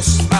Dios.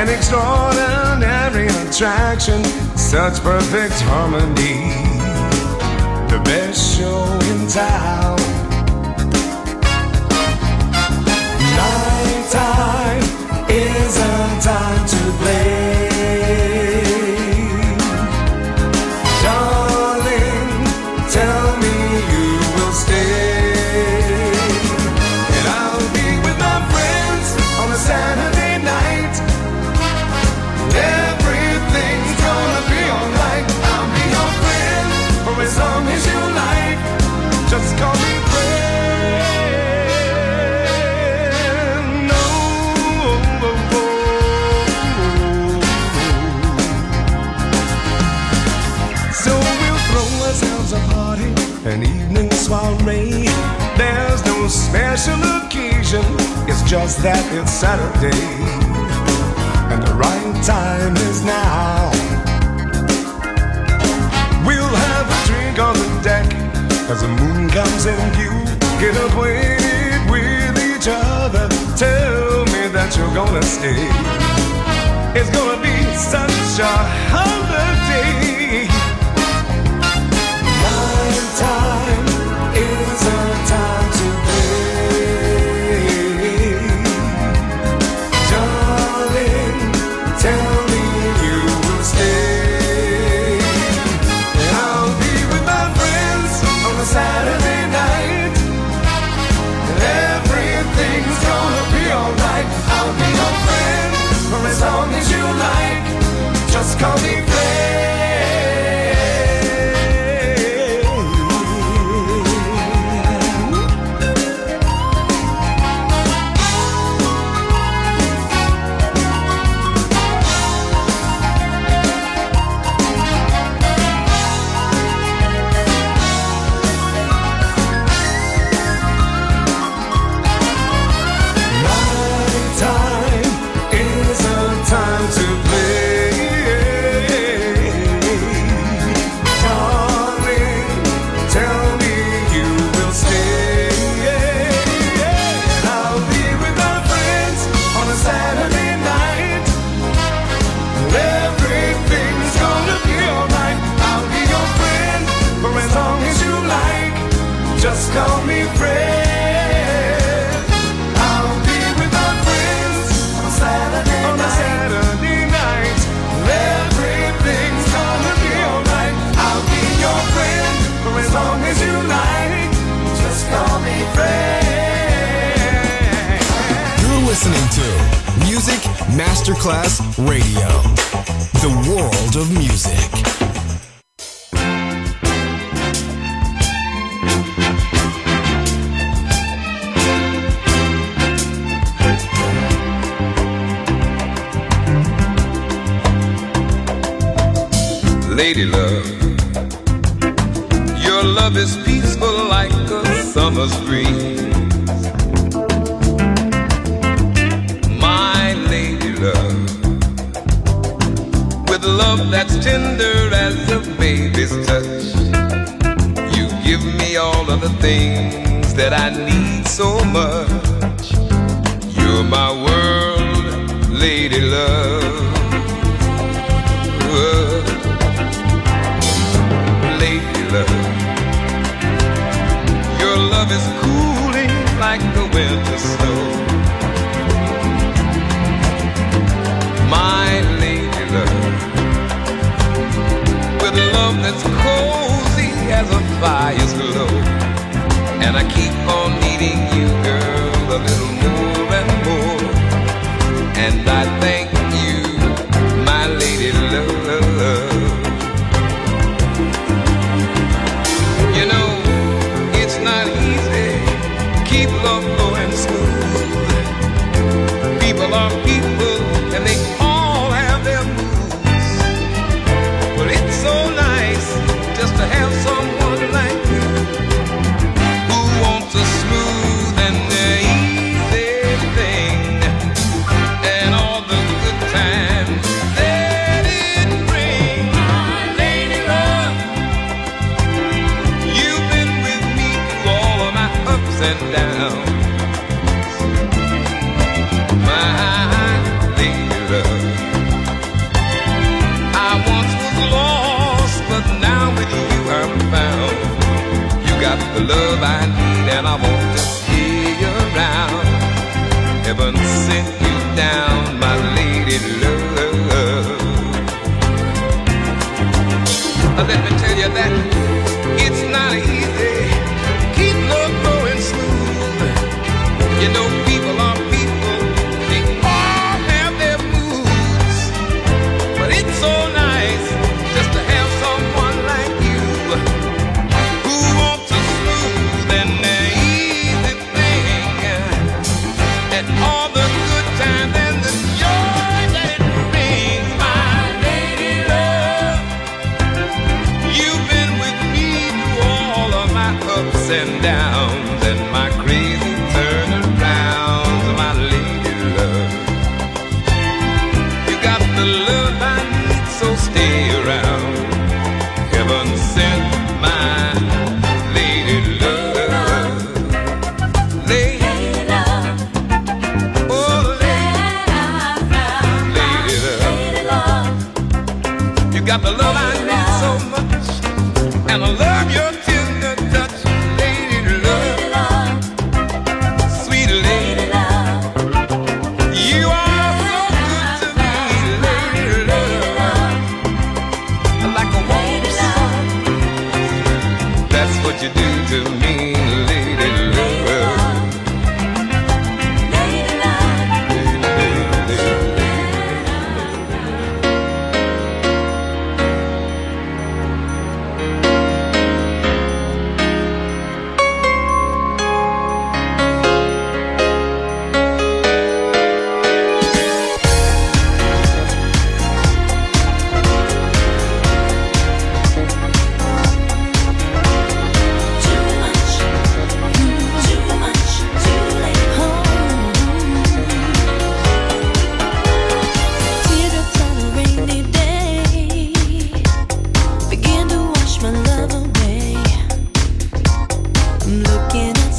an extraordinary attraction, such perfect harmony. The best show in town. Night time is a time to play. just that it's Saturday and the right time is now. We'll have a drink on the deck as the moon comes in view. Get acquainted with each other. Tell me that you're gonna stay. It's gonna be such a holiday. Night time. my world, lady love. Uh, lady love. Your love is cooling like the winter snow. My lady love. With love that's cozy as a fire's glow. And I keep on needing you, girl.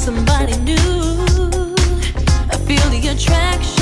somebody new. I feel the attraction.